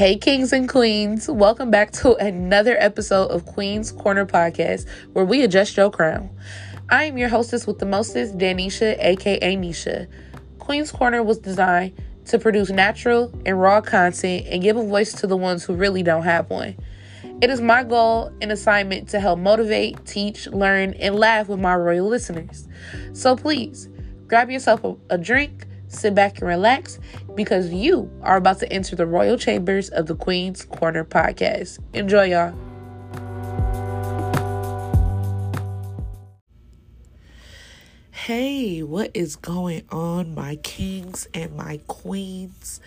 Hey, kings and queens, welcome back to another episode of Queen's Corner Podcast, where we adjust your crown. I am your hostess with the mostest, Danisha, aka Nisha. Queen's Corner was designed to produce natural and raw content and give a voice to the ones who really don't have one. It is my goal and assignment to help motivate, teach, learn, and laugh with my royal listeners. So please grab yourself a, a drink sit back and relax because you are about to enter the royal chambers of the Queen's Corner podcast. Enjoy, y'all. Hey, what is going on, my kings and my queens?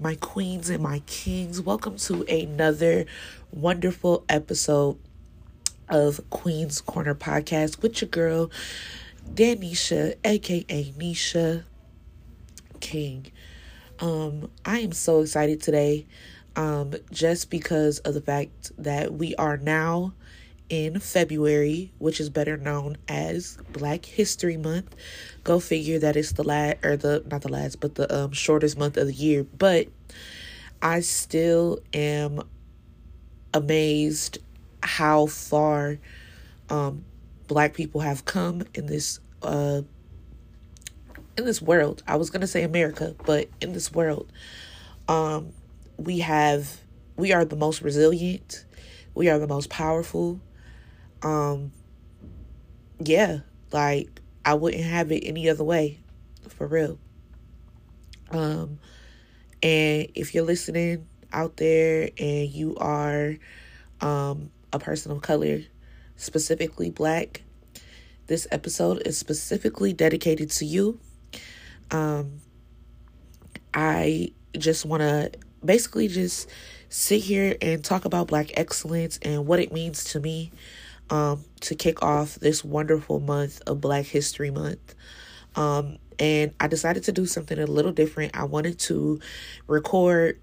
My queens and my kings. Welcome to another wonderful episode of Queen's Corner podcast with your girl, Danisha, aka Nisha King. Um, I am so excited today, um, just because of the fact that we are now in February, which is better known as Black History Month. Go figure that it's the last or the not the last, but the um shortest month of the year. But I still am amazed how far um black people have come in this uh in this world, I was going to say America, but in this world, um, we have, we are the most resilient. We are the most powerful. Um, yeah, like I wouldn't have it any other way, for real. Um, and if you're listening out there and you are, um, a person of color, specifically black, this episode is specifically dedicated to you um, I just want to basically just sit here and talk about Black excellence and what it means to me um, to kick off this wonderful month of Black History Month. Um, and I decided to do something a little different. I wanted to record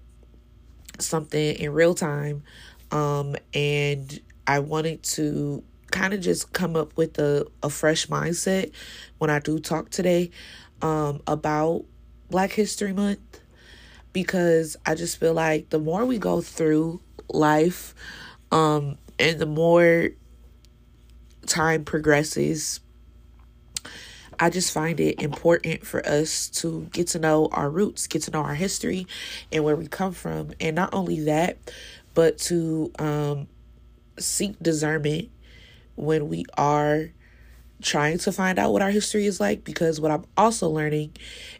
something in real time, um, and I wanted to kind of just come up with a, a fresh mindset when I do talk today um, about Black History Month because I just feel like the more we go through life um, and the more time progresses, I just find it important for us to get to know our roots, get to know our history and where we come from. And not only that, but to um, seek discernment when we are trying to find out what our history is like because what I'm also learning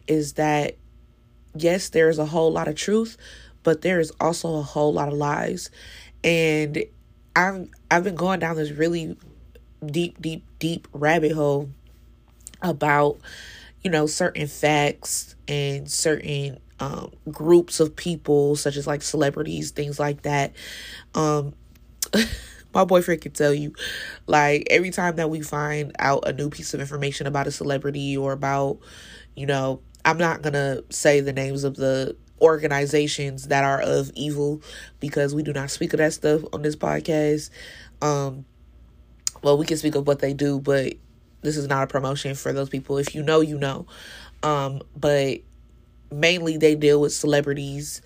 is that yes, there's a whole lot of truth, but there is also a whole lot of lies. And I've I've been going down this really deep, deep, deep rabbit hole about, you know, certain facts and certain um, groups of people, such as like celebrities, things like that. Um, my boyfriend can tell you like every time that we find out a new piece of information about a celebrity or about you know i'm not gonna say the names of the organizations that are of evil because we do not speak of that stuff on this podcast. Um well we can speak of what they do but this is not a promotion for those people. If you know you know. Um but mainly they deal with celebrities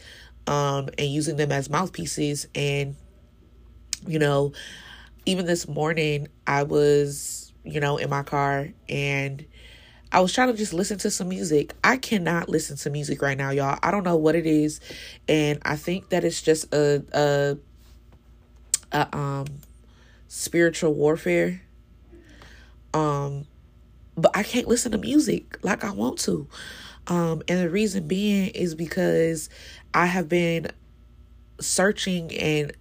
um and using them as mouthpieces and you know, even this morning, I was, you know, in my car and I was trying to just listen to some music. I cannot listen to music right now, y'all. I don't know what it is. And I think that it's just a, a, a um, spiritual warfare. Um, but I can't listen to music like I want to. Um, and the reason being is because I have been searching and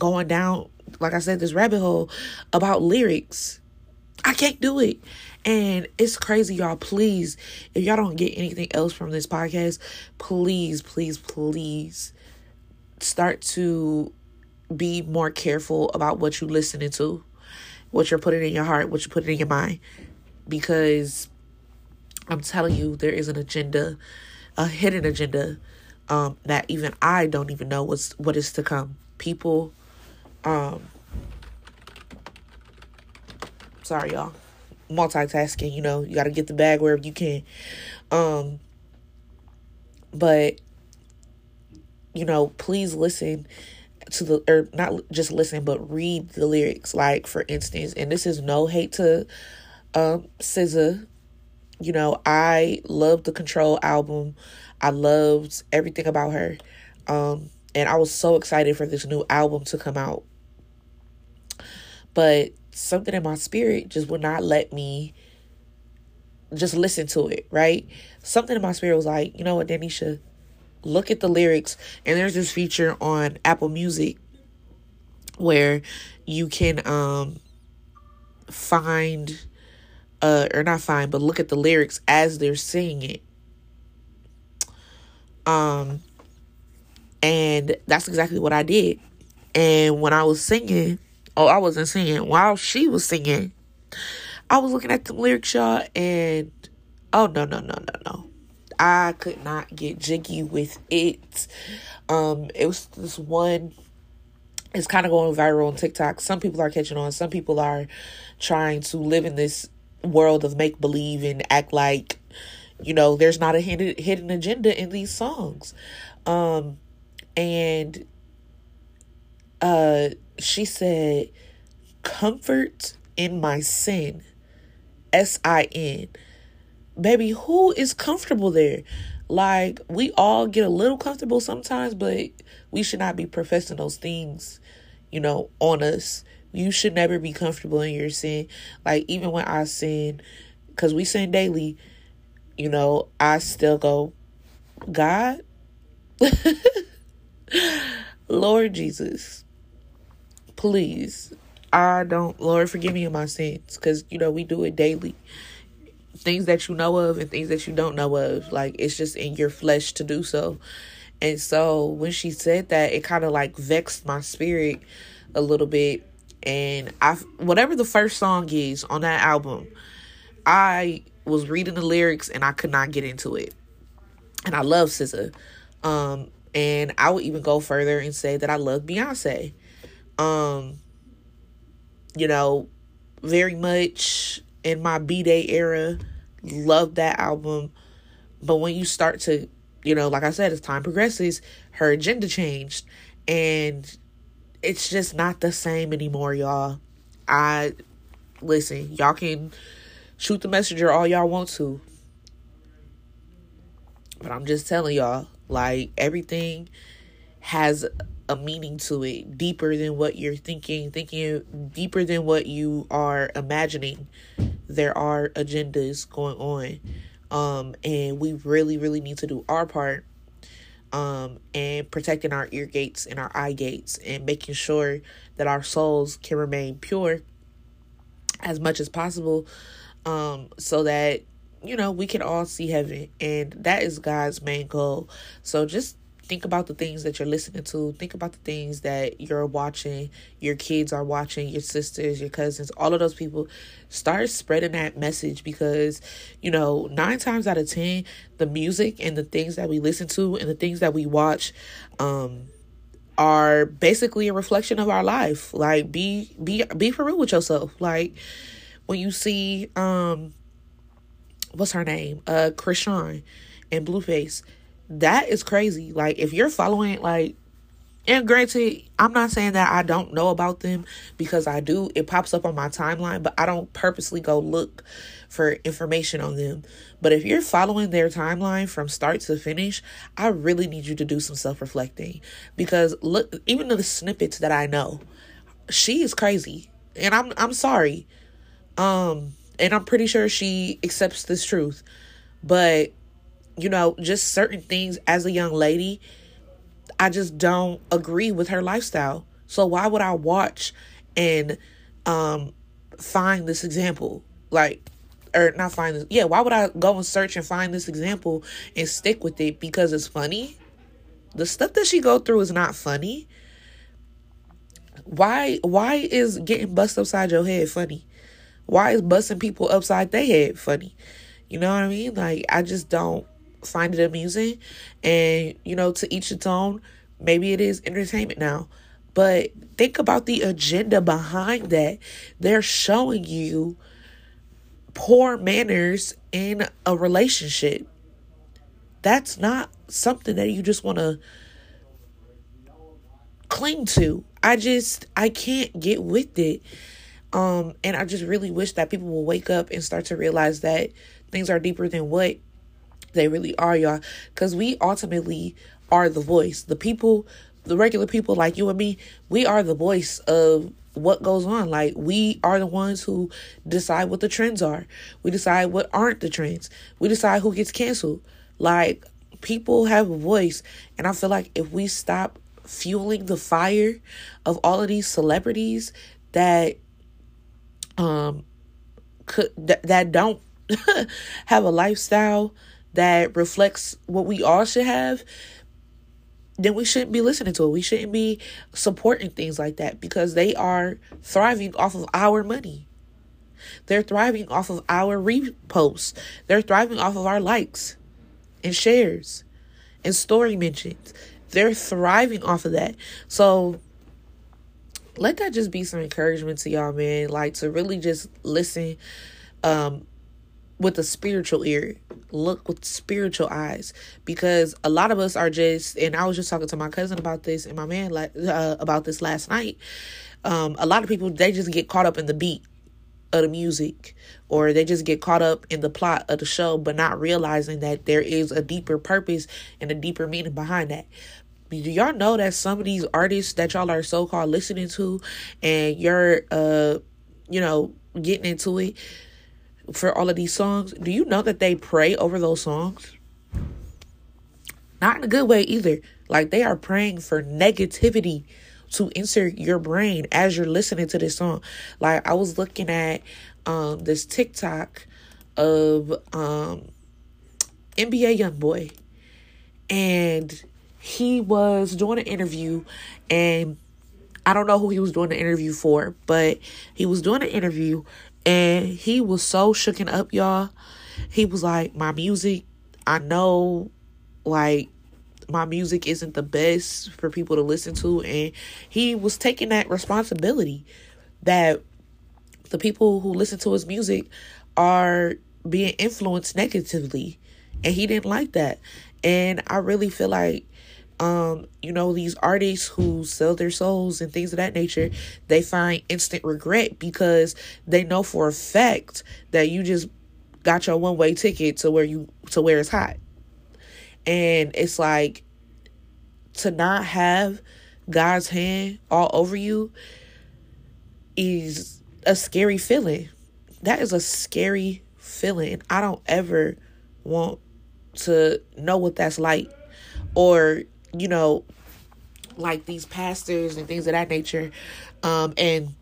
going down, like I said, this rabbit hole about lyrics. I can't do it. And it's crazy, y'all. Please, if y'all don't get anything else from this podcast, please, please, please start to be more careful about what you're listening to, what you're putting in your heart, what you're putting in your mind. Because I'm telling you, there is an agenda, a hidden agenda, um, that even I don't even know what's what is to come. People um, sorry, y'all. Multitasking, you know, you got to get the bag wherever you can. Um, but you know, please listen to the or not just listen but read the lyrics. Like for instance and this is no hate to um SZA you know I love the Control album. I loved everything about her. Um and I was so excited for this new album to come out but something in my spirit just would not let me just listen to it right? Something in my spirit was like you know what Danisha? Look at the lyrics. And there's this feature on apple music where you can um find uh or not find but look at the lyrics as they're singing it. Um and that's exactly what i did. And when i was singing oh i wasn't singing while she was singing i was looking at the lyrics y'all and oh no no no no no I could not get jiggy with it. Um, it was this one. It's kind of going viral on TikTok. Some people are catching on. Some people are trying to live in this world of make believe and act like, you know, there's not a hidden hidden agenda in these songs. Um, and uh, she said, "Comfort in my sin." S I N baby, who is comfortable there? Like, we all get a little comfortable sometimes, but we should not be professing those things, you know, on us. You should never be comfortable in your sin. Like, even when I sin, because we sin daily, you know, I still go, God, Lord Jesus, please, I don't, Lord, forgive me of my sins, because, you know, we do it daily things that you know of and things that you don't know of. Like it's just in your flesh to do so. And so when she said that, it kind of like vexed my spirit a little bit. And I, whatever the first song is on that album, I was reading the lyrics and I could not get into it. And I love SZA. Um, and I would even go further and say that I love Beyonce. Um, you know, very much in my B'Day era. Love that album. But when you start to, you know, like I said, as time progresses, her agenda changed. And it's just not the same anymore, y'all. I listen, y'all can shoot the messenger all y'all want to. But I'm just telling y'all, like everything has a meaning to it, deeper than what you're thinking, thinking deeper than what you are imagining. There are agendas going on. Um, and we really, really need to do our part um, and protecting our ear gates and our eye gates and making sure that our souls can remain pure as much as possible um, so that you know we can all see heaven and that is god's main goal so just think about the things that you're listening to. Think about the things that you're watching your kids are watching your sisters your cousins all of those people. Start spreading that message because you know nine times out of ten the music and the things that we listen to and the things that we watch um are basically a reflection of our life. Like be be be for real with yourself. Like when you see um what's her name? Uh Chrisean and Blueface that is crazy. Like if you're following like and granted, I'm not saying that I don't know about them because I do. It pops up on my timeline, but I don't purposely go look for information on them. But if you're following their timeline from start to finish, I really need you to do some self-reflecting because look, even the snippets that I know, she is crazy. And I'm I'm sorry. Um and I'm pretty sure she accepts this truth. But you know, just certain things as a young lady, I just don't agree with her lifestyle. So why would I watch and um find this example? Like or not find this yeah, why would I go and search and find this example and stick with it because it's funny? The stuff that she go through is not funny. Why why is getting bust upside your head funny? Why is busting people upside their head funny? You know what I mean? Like I just don't find it amusing. And you know to each its own. Maybe it is entertainment now. But think about the agenda behind that. They're showing you poor manners in a relationship. That's not something that you just want to cling to. I just I can't get with it. Um and I just really wish that people will wake up and start to realize that things are deeper than what they really are, y'all. Cuz we ultimately are the voice. The people, the regular people like you and me, we are the voice of what goes on. Like we are the ones who decide what the trends are. We decide what aren't the trends. We decide who gets canceled. Like people have a voice and I feel like if we stop fueling the fire of all of these celebrities that um could that, that don't have a lifestyle that reflects what we all should have then we shouldn't be listening to it. We shouldn't be supporting things like that because they are thriving off of our money. They're thriving off of our reposts. They're thriving off of our likes and shares and story mentions. They're thriving off of that. So let that just be some encouragement to y'all, man. Like to really just listen um with a spiritual ear. Look with spiritual eyes because a lot of us are just and I was just talking to my cousin about this and my man like uh, about this last night. Um a lot of people they just get caught up in the beat of the music or they just get caught up in the plot of the show but not realizing that there is a deeper purpose and a deeper meaning behind that do y'all know that some of these artists that y'all are so called listening to and you're uh you know getting into it for all of these songs do you know that they pray over those songs not in a good way either like they are praying for negativity to enter your brain as you're listening to this song. Like I was looking at um this TikTok of um NBA YoungBoy and he was doing an interview and I don't know who he was doing the interview for, but he was doing an interview and he was so shooken up, y'all. He was like, My music, I know like my music isn't the best for people to listen to. And he was taking that responsibility that the people who listen to his music are being influenced negatively. And he didn't like that. And i really feel like um you know these artists who sell their souls and things of that nature they find instant regret because they know for a fact that you just got your one way ticket to where you to where it's hot and it's like to not have God's hand all over you is a scary feeling. That is a scary feeling. I don't ever want to know what that's like. Or, you know, like these pastors and things of that nature. Um, and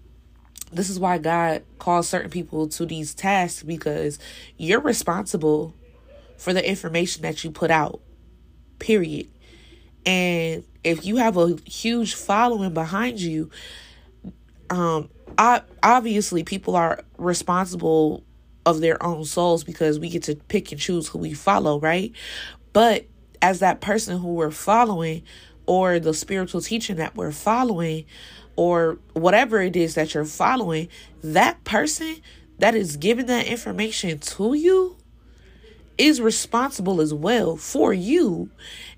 this is why God calls certain people to these tasks because you're responsible for the information that you put out. Period. And if you have a huge following behind you, um, I, obviously people are responsible of their own souls because we get to pick and choose who we follow, right? But as that person who we're following, or the spiritual teaching that we're following, or whatever it is that you're following, that person that is giving that information to you is responsible as well for you.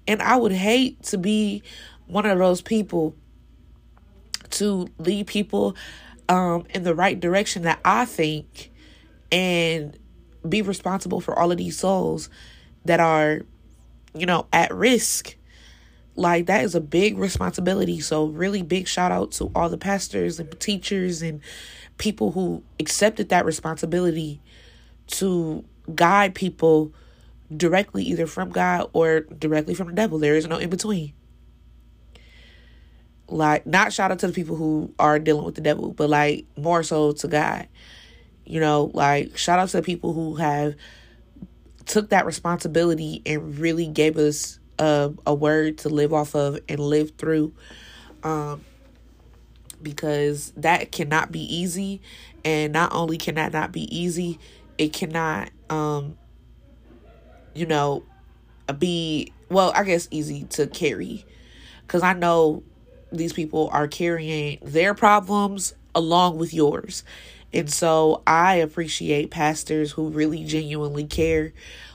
And I would hate to be one of those people to lead people um, in the right direction that I think and be responsible for all of these souls that are, you know, at risk. Like, that is a big responsibility. So, really big shout out to all the pastors and teachers and people who accepted that responsibility to guide people directly either from God or directly from the devil. There is no in between. Like, not shout out to the people who are dealing with the devil, but like more so to God. You know, like shout out to the people who have took that responsibility and really gave us a, a word to live off of and live through. Um, because that cannot be easy and not only can that not be easy it cannot um you know, be, well, I guess easy to carry. Because I know these people are carrying their problems along with yours. And so I appreciate pastors who really genuinely care,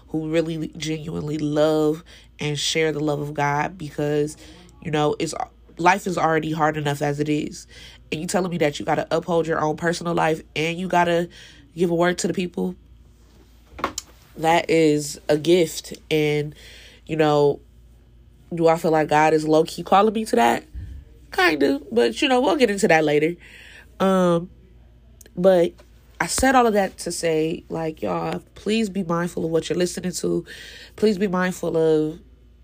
who really genuinely love and share the love of God because, you know, it's life is already hard enough as it is. And you telling me that you got to uphold your own personal life and you got to give a word to the people? That is a gift. And, you know, do I feel like God is low key calling me to that? Kind of. But, you know, we'll get into that later. Um, but I said all of that to say, like, y'all, please be mindful of what you're listening to. Please be mindful of,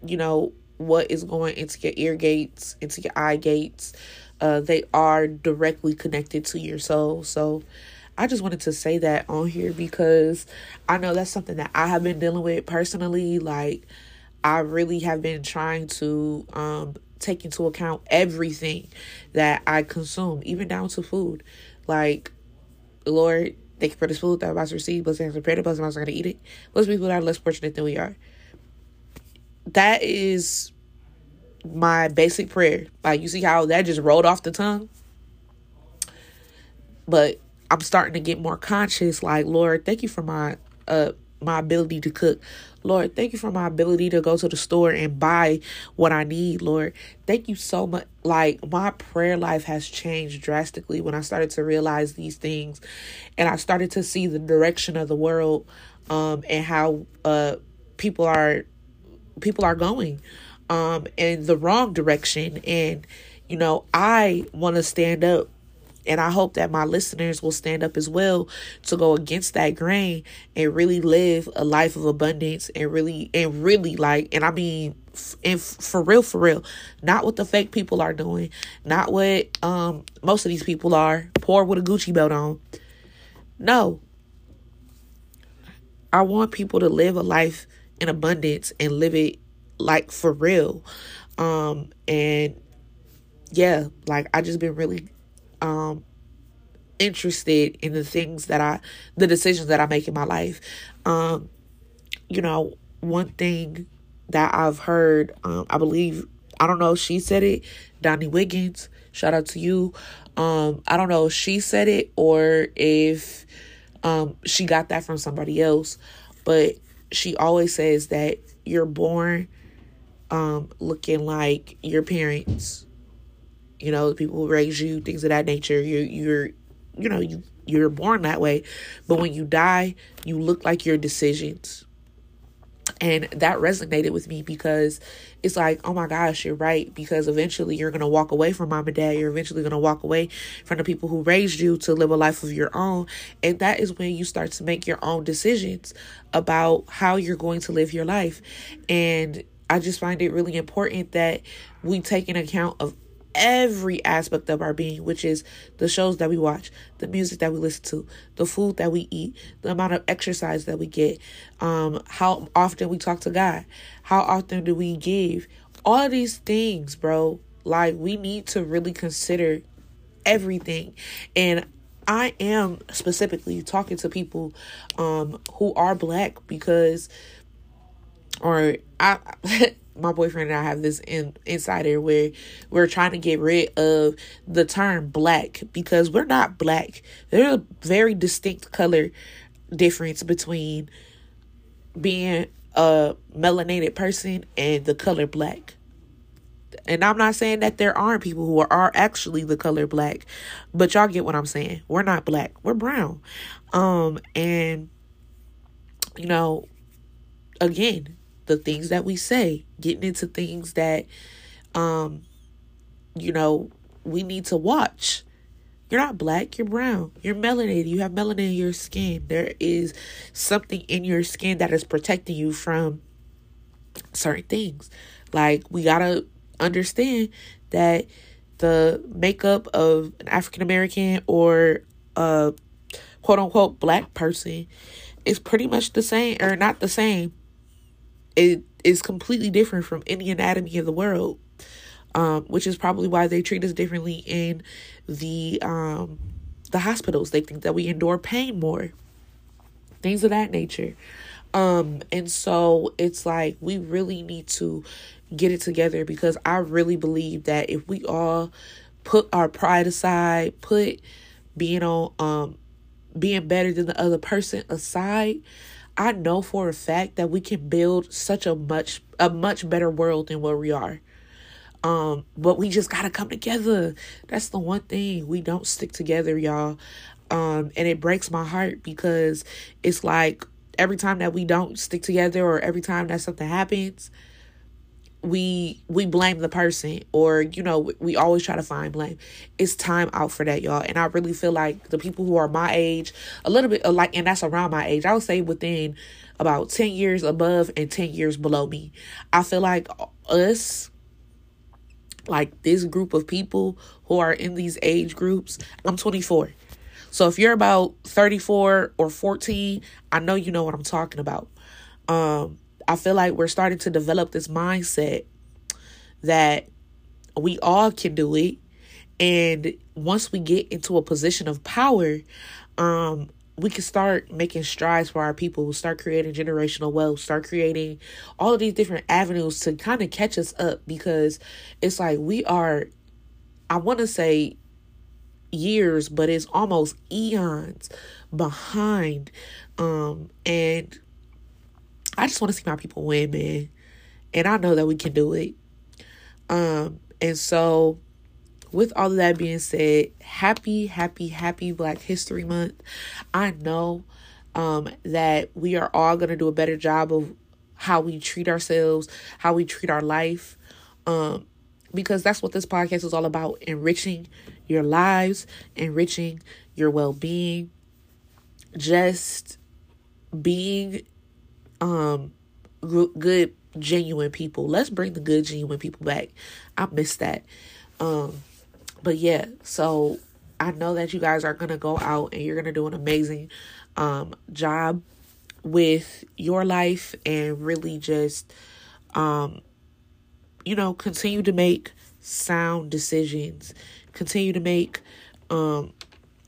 you know, what is going into your ear gates, into your eye gates. Uh, they are directly connected to your soul. So I just wanted to say that on here because I know that's something that I have been dealing with personally. Like, I really have been trying to um, take into account everything that I consume, even down to food. Like, Lord, thank you for this food that I'm about to receive. Bless and prepare the blessing, I'm going to eat it. Bless people that are less fortunate than we are. That is my basic prayer. Like, you see how that just rolled off the tongue? But I'm starting to get more conscious. Like, Lord, thank you for my uh my ability to cook. Lord, thank you for my ability to go to the store and buy what I need, Lord. Thank you so much. Like, my prayer life has changed drastically when I started to realize these things and I started to see the direction of the world um, and how uh, people are people are going um, in the wrong direction and you know i want to stand up and I hope that my listeners will stand up as well to go against that grain and really live a life of abundance and really, and really like, and I mean, and for real, for real, not what the fake people are doing, not what um most of these people are, poor with a Gucci belt on. No. I want people to live a life in abundance and live it like for real. Um and yeah, like I just been really um interested in the things that I the decisions that I make in my life. Um you know, one thing that I've heard um I believe I don't know if she said it, Donnie Wiggins, shout out to you. Um I don't know if she said it or if um she got that from somebody else, but she always says that you're born um looking like your parents you know, people who raise you, things of that nature. You're you're you know, you you're born that way. But when you die, you look like your decisions. And that resonated with me because it's like, oh my gosh, you're right. Because eventually you're going to walk away from mom and dad. You're eventually going to walk away from the people who raised you to live a life of your own. And that is when you start to make your own decisions about how you're going to live your life. And I just find it really important that we take an account of every aspect of our being, which is the shows that we watch, the music that we listen to, the food that we eat, the amount of exercise that we get, um, how often we talk to God, how often do we give, all these things, bro. Like we need to really consider everything. And I am specifically talking to people um who are black because or I my boyfriend and I have this in, insider where we're trying to get rid of the term black because we're not black. There's a very distinct color difference between being a melanated person and the color black. And I'm not saying that there aren't people who are, are actually the color black, but y'all get what I'm saying. We're not black. We're brown. Um and you know again, the things that we say, getting into things that, um, you know, we need to watch. You're not black, you're brown. You're melanated. You have melanin in your skin. There is something in your skin that is protecting you from certain things. Like, we gotta understand that the makeup of an African American or a quote unquote black person is pretty much the same, or not the same, it is completely different from any anatomy in the world. Um, which is probably why they treat us differently in the um, the hospitals. They think that we endure pain more, things of that nature. Um, and so it's like we really need to get it together because I really believe that if we all put our pride aside, put being on um being better than the other person aside, I know for a fact that we can build such a much a much better world than where we are. Um, but we just gotta come together. That's the one thing. We don't stick together, y'all. Um, and it breaks my heart because it's like every time that we don't stick together or every time that something happens, we we blame the person or you know we always try to find blame. It's time out for that y'all. And i really feel like the people who are my age a little bit uh, like and that's around my age i would say within about 10 years above and 10 years below me. I feel like us like this group of people who are in these age groups i'm 24 so if you're about 34 or 14 i know you know what i'm talking about. Um I feel like we're starting to develop this mindset that we all can do it. And once we get into a position of power, um, we can start making strides for our people, start creating generational wealth, start creating all of these different avenues to kind of catch us up because it's like we are, I want to say years, but it's almost eons behind. Um, and I just want to see my people win, man. And I know that we can do it. Um, and so with all of that being said, happy, happy, happy Black History Month. I know um that we are all gonna do a better job of how we treat ourselves, how we treat our life. Um, because that's what this podcast is all about enriching your lives, enriching your well being, just being um good genuine people. Let's bring the good genuine people back. I miss that. Um but yeah, so I know that you guys are going to go out and you're going to do an amazing um job with your life and really just um you know, continue to make sound decisions. Continue to make um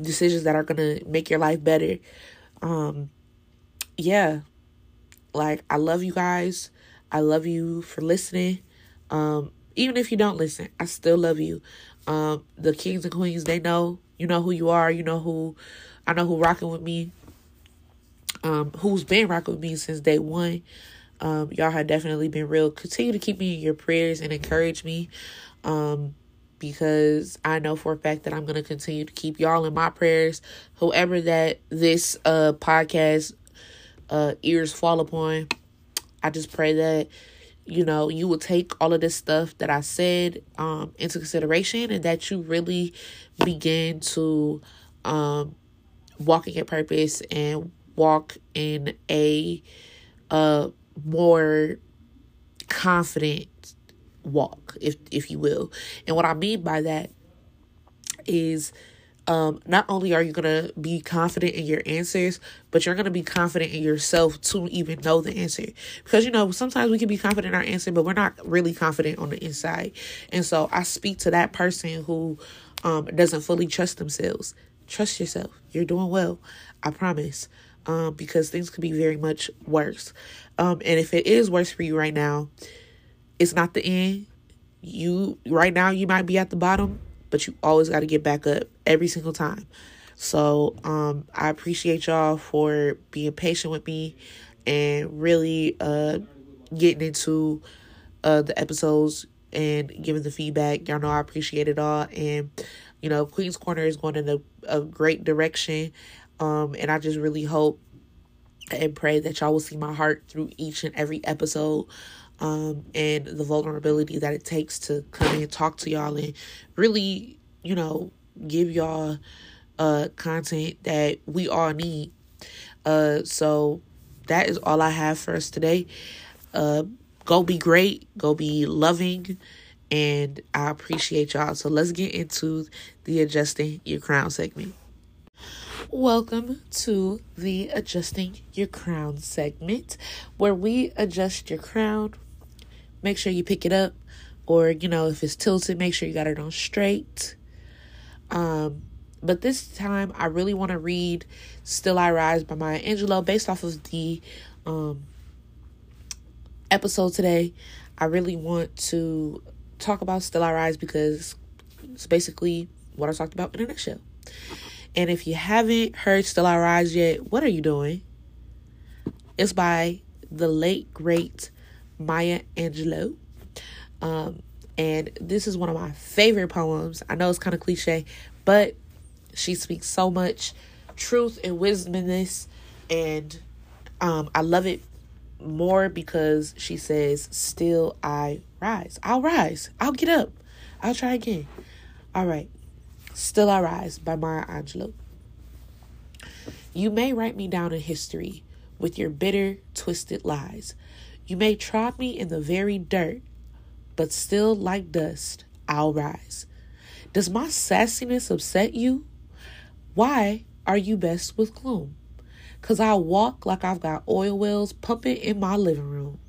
decisions that are going to make your life better. Um yeah, like, I love you guys. I love you for listening. Um, even if you don't listen, I still love you. Um, the kings and queens, they know, you know who you are. You know who, I know who rocking with me. Um, who's been rocking with me since day one. Um, y'all have definitely been real. Continue to keep me in your prayers and encourage me. Um, because I know for a fact that I'm to continue to keep y'all in my prayers. Whoever that this uh podcast uh, ears fall upon. I just pray that you know you will take all of this stuff that I said um, into consideration and that you really begin to um, walk in your purpose and walk in a uh, more confident walk if if you will and what i mean by that is um, not only are you going to be confident in your answers, but you're going to be confident in yourself to even know the answer. Because, you know, sometimes we can be confident in our answer, but we're not really confident on the inside. And so I speak to that person who um, doesn't fully trust themselves. Trust yourself. You're doing well. I promise. Um, because things could be very much worse. Um, and if it is worse for you right now, it's not the end. You right now you might be at the bottom but you always got to get back up every single time. So um, I appreciate y'all for being patient with me and really uh, getting into uh, the episodes and giving the feedback. Y'all know I appreciate it all. And, you know, Queen's Corner is going in a, a great direction. Um, and I just really hope and pray that y'all will see my heart through each and every episode um, and the vulnerability that it takes to come and talk to y'all and really, you know, give y'all uh content that we all need. Uh so that is all I have for us today. Uh go be great, go be loving, and I appreciate y'all. So let's get into the adjusting your crown segment. Welcome to the Adjusting Your Crown segment, where we adjust your crown make sure you pick it up. Or, you know, if it's tilted, make sure you got it on straight. Um, but this time I really want to read Still I Rise by Maya Angelou based off of the um, episode today. I really want to talk about Still I Rise because it's basically what I talked about in a nutshell. And if you haven't heard Still I Rise yet, what are you doing? It's by the late, great Maya Angelou. Um, And this is one of my favorite poems. I know it's kind of cliche, but she speaks so much truth and wisdom in this. And um, I love it more because she says, Still I rise. I'll rise. I'll get up. I'll try again. All right. Still I Rise by Maya Angelou. You may write me down in history with your bitter, twisted lies. You may trod me in the very dirt, but still, like dust, I'll rise. Does my sassiness upset you? Why are you best with gloom? Cause I walk like I've got oil wells pumping in my living room.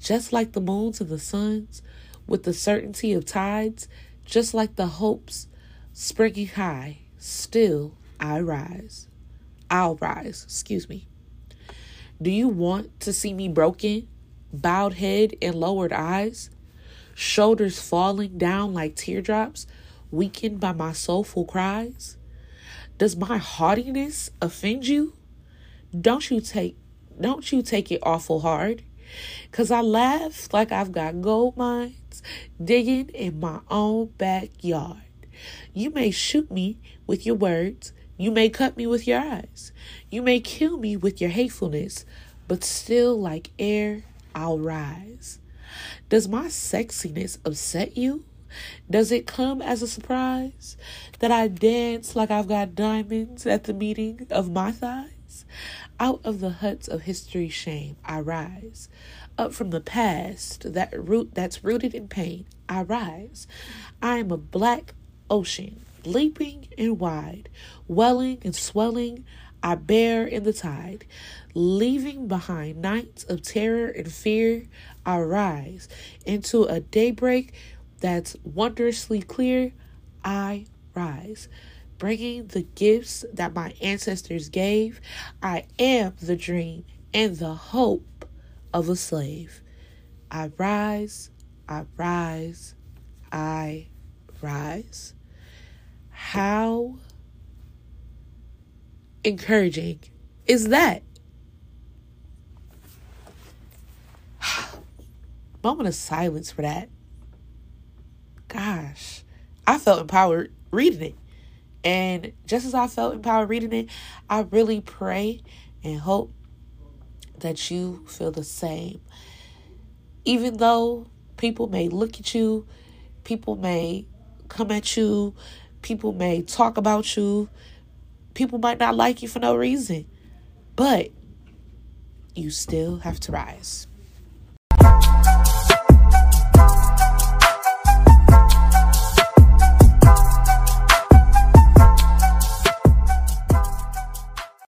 Just like the moons and the suns, with the certainty of tides, just like the hopes springing high, still I rise. I'll rise, excuse me. Do you want to see me broken, bowed head and lowered eyes, shoulders falling down like teardrops, weakened by my soulful cries? Does my haughtiness offend you? Don't you take don't you take it awful hard? Cause I laugh like I've got gold mines digging in my own backyard. You may shoot me with your words, you may cut me with your eyes. You may kill me with your hatefulness, but still, like air, I'll rise. Does my sexiness upset you? Does it come as a surprise that I dance like I've got diamonds at the meeting of my thighs? Out of the huts of history's shame, I rise. Up from the past that root that's rooted in pain, I rise. I am a black ocean leaping and wide, welling and swelling, I bear in the tide. Leaving behind nights of terror and fear, I rise into a daybreak that's wondrously clear. I rise, bringing the gifts that my ancestors gave. I am the dream and the hope of a slave. I rise, I rise, I rise. How encouraging is that? Moment of silence for that. Gosh, I felt empowered reading it. And just as I felt empowered reading it, I really pray and hope that you feel the same. Even though people may look at you, people may come at you People may talk about you. People might not like you for no reason. But you still have to rise.